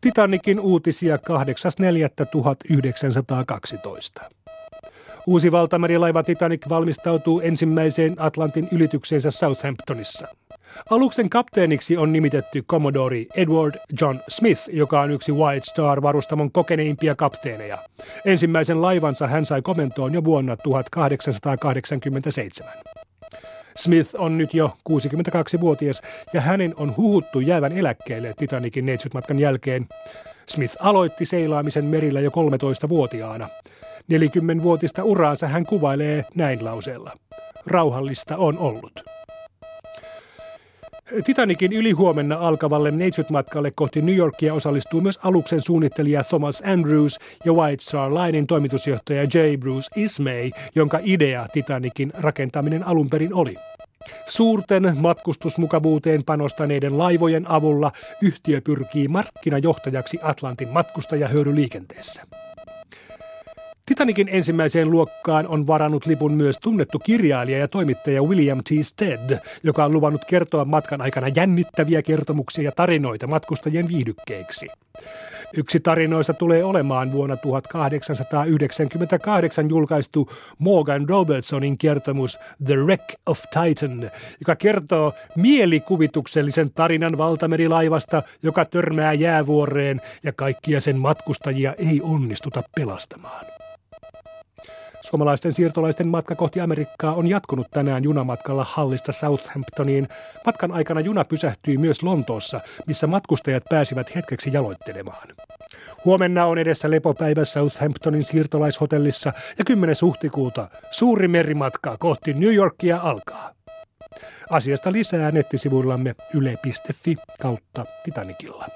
Titanikin uutisia 8.4.1912. Uusi valtamerilaiva Titanic valmistautuu ensimmäiseen Atlantin ylitykseensä Southamptonissa. Aluksen kapteeniksi on nimitetty Commodore Edward John Smith, joka on yksi White Star-varustamon kokeneimpia kapteeneja. Ensimmäisen laivansa hän sai komentoon jo vuonna 1887. Smith on nyt jo 62-vuotias ja hänen on huhuttu jäävän eläkkeelle Titanikin neitsytmatkan jälkeen. Smith aloitti seilaamisen merillä jo 13-vuotiaana. 40-vuotista uraansa hän kuvailee näin lauseella. Rauhallista on ollut. Titanikin ylihuomenna alkavalle neitsytmatkalle kohti New Yorkia osallistuu myös aluksen suunnittelija Thomas Andrews ja White Star Linein toimitusjohtaja J. Bruce Ismay, jonka idea Titanikin rakentaminen alun perin oli. Suurten matkustusmukavuuteen panostaneiden laivojen avulla yhtiö pyrkii markkinajohtajaksi Atlantin matkustajahyödyliikenteessä. Titanikin ensimmäiseen luokkaan on varannut lipun myös tunnettu kirjailija ja toimittaja William T. Stead, joka on luvannut kertoa matkan aikana jännittäviä kertomuksia ja tarinoita matkustajien viihdykkeeksi. Yksi tarinoista tulee olemaan vuonna 1898 julkaistu Morgan Robertsonin kertomus The Wreck of Titan, joka kertoo mielikuvituksellisen tarinan valtamerilaivasta, joka törmää jäävuoreen ja kaikkia sen matkustajia ei onnistuta pelastamaan. Suomalaisten siirtolaisten matka kohti Amerikkaa on jatkunut tänään junamatkalla Hallista Southamptoniin. Matkan aikana juna pysähtyi myös Lontoossa, missä matkustajat pääsivät hetkeksi jaloittelemaan. Huomenna on edessä lepopäivä Southamptonin siirtolaishotellissa ja 10. huhtikuuta suuri merimatka kohti New Yorkia alkaa. Asiasta lisää nettisivuillamme yle.fi kautta Titanikilla.